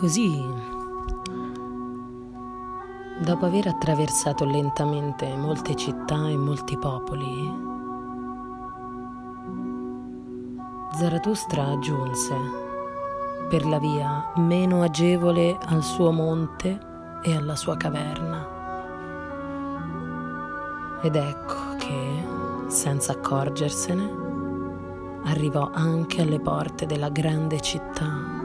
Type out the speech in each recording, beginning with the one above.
Così, dopo aver attraversato lentamente molte città e molti popoli, Zarathustra giunse per la via meno agevole al suo monte e alla sua caverna. Ed ecco che, senza accorgersene, arrivò anche alle porte della grande città.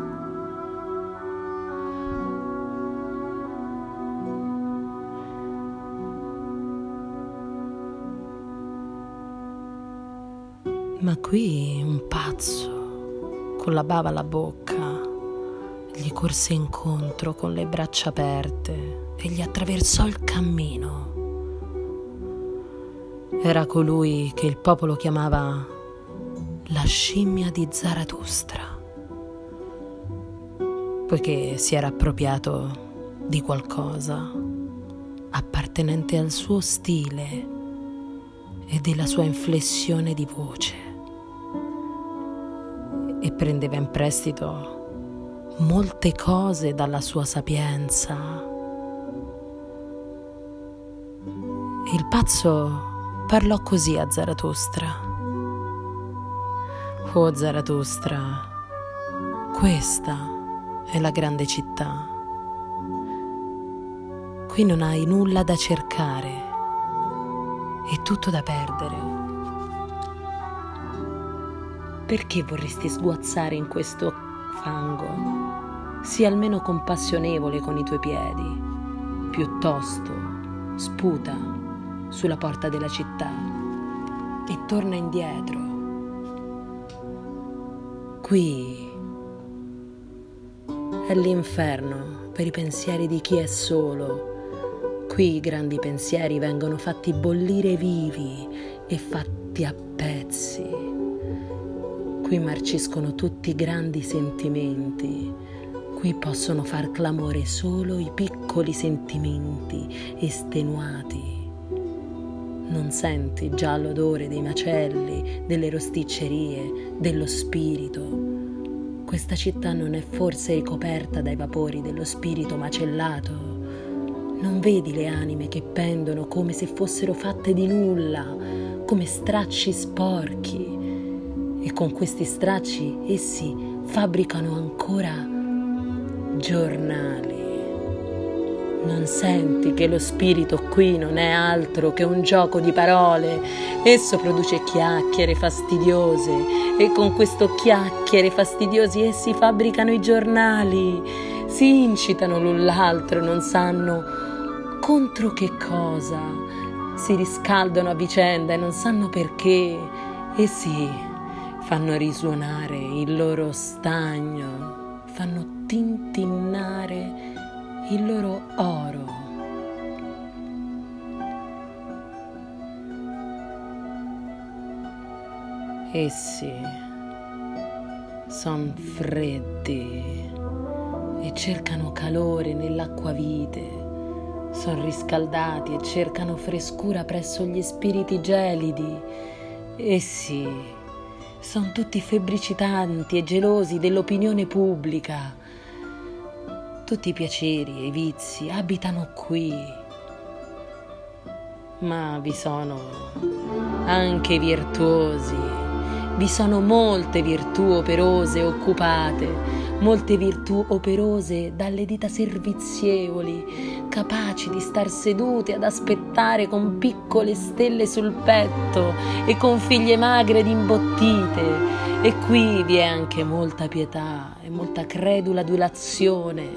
Ma qui un pazzo, con la bava alla bocca, gli corse incontro con le braccia aperte e gli attraversò il cammino. Era colui che il popolo chiamava la scimmia di Zarathustra, poiché si era appropriato di qualcosa appartenente al suo stile e della sua inflessione di voce e prendeva in prestito molte cose dalla sua sapienza. Il pazzo parlò così a Zarathustra. Oh Zarathustra, questa è la grande città. Qui non hai nulla da cercare e tutto da perdere. Perché vorresti sguazzare in questo fango? Sii almeno compassionevole con i tuoi piedi. Piuttosto, sputa sulla porta della città e torna indietro. Qui è l'inferno per i pensieri di chi è solo. Qui i grandi pensieri vengono fatti bollire vivi e fatti a pezzi. Qui marciscono tutti i grandi sentimenti. Qui possono far clamore solo i piccoli sentimenti estenuati. Non senti già l'odore dei macelli, delle rosticcerie, dello spirito. Questa città non è forse ricoperta dai vapori dello spirito macellato? Non vedi le anime che pendono come se fossero fatte di nulla, come stracci sporchi? E con questi stracci essi fabbricano ancora giornali. Non senti che lo spirito qui non è altro che un gioco di parole? Esso produce chiacchiere fastidiose e con questo chiacchiere fastidiosi essi fabbricano i giornali, si incitano l'un l'altro non sanno contro che cosa, si riscaldano a vicenda e non sanno perché. E sì, fanno risuonare il loro stagno, fanno tintinnare il loro oro. Essi sono freddi e cercano calore nell'acquavite, sono riscaldati e cercano frescura presso gli spiriti gelidi. Essi sono tutti febbricitanti e gelosi dell'opinione pubblica. Tutti i piaceri e i vizi abitano qui. Ma vi sono anche virtuosi, vi sono molte virtù operose occupate, molte virtù operose dalle dita servizievoli, capaci di star sedute ad aspettare con piccole stelle sul petto e con figlie magre ed imbottite. E qui vi è anche molta pietà e molta credula adulazione,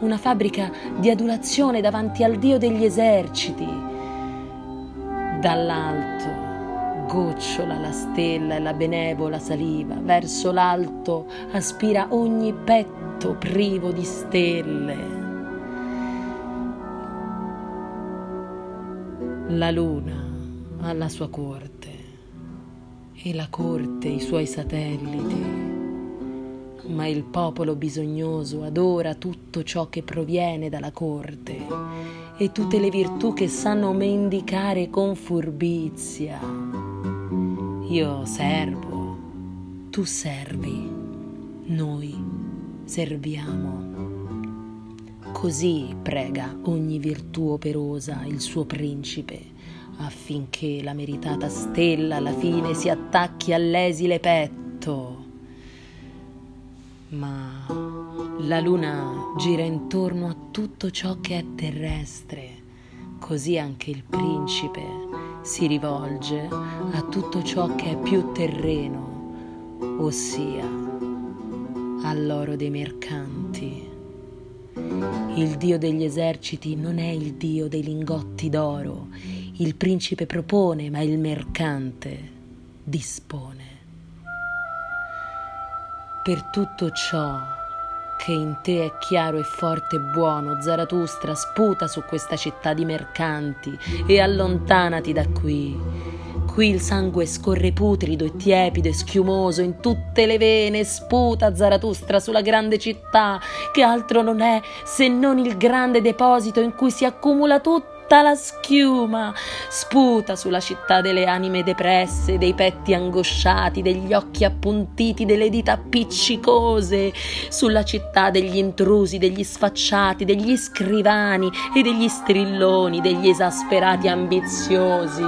una fabbrica di adulazione davanti al Dio degli eserciti. Dall'alto gocciola la stella e la benevola saliva, verso l'alto aspira ogni petto privo di stelle. La luna ha la sua corte e la corte i suoi satelliti, ma il popolo bisognoso adora tutto ciò che proviene dalla corte e tutte le virtù che sanno mendicare con furbizia. Io servo, tu servi, noi serviamo. Così prega ogni virtù operosa il suo principe, affinché la meritata stella alla fine si attacchi all'esile petto. Ma la luna gira intorno a tutto ciò che è terrestre, così anche il principe si rivolge a tutto ciò che è più terreno, ossia all'oro dei mercanti. Il dio degli eserciti non è il dio dei lingotti d'oro. Il principe propone, ma il mercante dispone. Per tutto ciò che in te è chiaro e forte e buono, Zaratustra, sputa su questa città di mercanti e allontanati da qui. Qui il sangue scorre putrido e tiepido e schiumoso. In tutte le vene, sputa Zaratustra sulla grande città, che altro non è se non il grande deposito in cui si accumula tutto tutta la schiuma sputa sulla città delle anime depresse, dei petti angosciati, degli occhi appuntiti, delle dita appiccicose, sulla città degli intrusi, degli sfacciati, degli scrivani e degli strilloni, degli esasperati ambiziosi,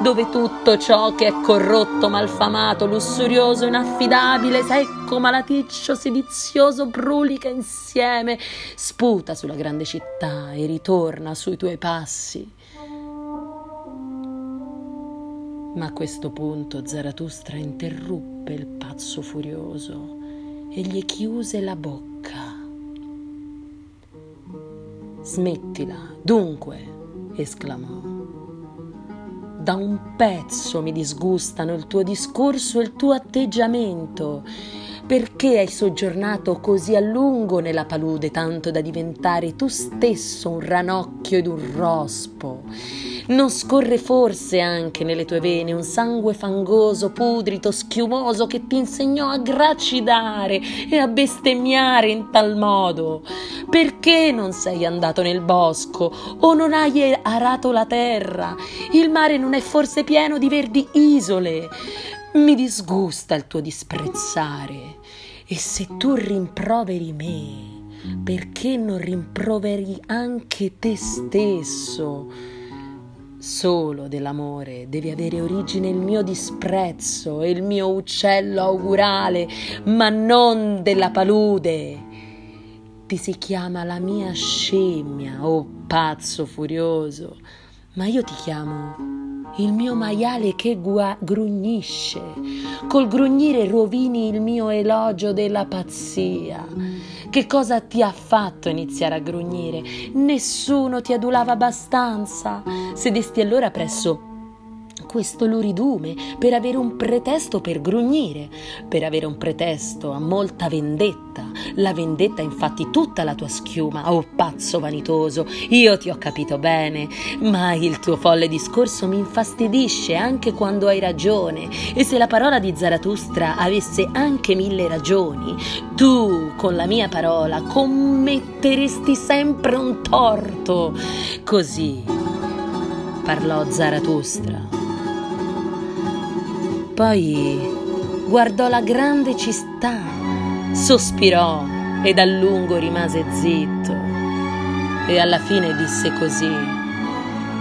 dove tutto ciò che è corrotto, malfamato, lussurioso, inaffidabile, secco, malaticcio, sedizioso, brulica insieme, sputa sulla grande città e ritorna sui tuoi passi. Ma a questo punto Zaratustra interruppe il pazzo furioso e gli chiuse la bocca. Smettila, dunque, esclamò. Da un pezzo mi disgustano il tuo discorso e il tuo atteggiamento perché hai soggiornato così a lungo nella palude tanto da diventare tu stesso un ranocchio ed un rospo? Non scorre forse anche nelle tue vene un sangue fangoso, pudrito, schiumoso che ti insegnò a gracidare e a bestemmiare in tal modo? Perché non sei andato nel bosco o non hai arato la terra? Il mare non è forse pieno di verdi isole? Mi disgusta il tuo disprezzare. E se tu rimproveri me, perché non rimproveri anche te stesso? Solo dell'amore deve avere origine il mio disprezzo e il mio uccello augurale, ma non della palude. Ti si chiama la mia scemmia, o oh pazzo furioso, ma io ti chiamo il mio maiale che gua- grugnisce, col grugnire rovini il mio elogio della pazzia. Che cosa ti ha fatto iniziare a grugnire? Nessuno ti adulava abbastanza. Sedesti allora presso questo luridume per avere un pretesto per grugnire, per avere un pretesto a molta vendetta. La vendetta infatti tutta la tua schiuma, oh pazzo vanitoso, io ti ho capito bene, ma il tuo folle discorso mi infastidisce anche quando hai ragione e se la parola di Zaratustra avesse anche mille ragioni, tu con la mia parola commetteresti sempre un torto. Così parlò Zaratustra. Poi guardò la grande città, sospirò ed a lungo rimase zitto. E alla fine disse così: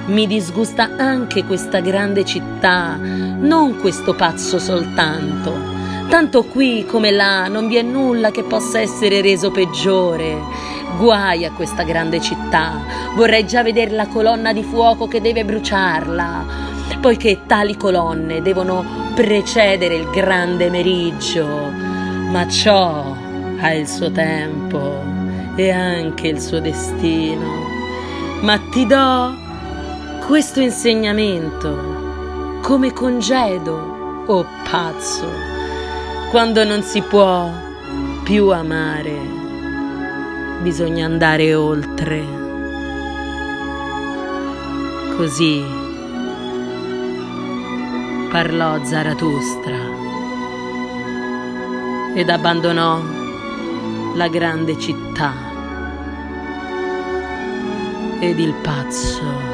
Mi disgusta anche questa grande città, non questo pazzo soltanto. Tanto qui come là non vi è nulla che possa essere reso peggiore. Guai a questa grande città, vorrei già vedere la colonna di fuoco che deve bruciarla poiché tali colonne devono precedere il grande meriggio, ma ciò ha il suo tempo e anche il suo destino. Ma ti do questo insegnamento come congedo, o oh pazzo, quando non si può più amare, bisogna andare oltre. Così parlò Zaratustra ed abbandonò la grande città ed il pazzo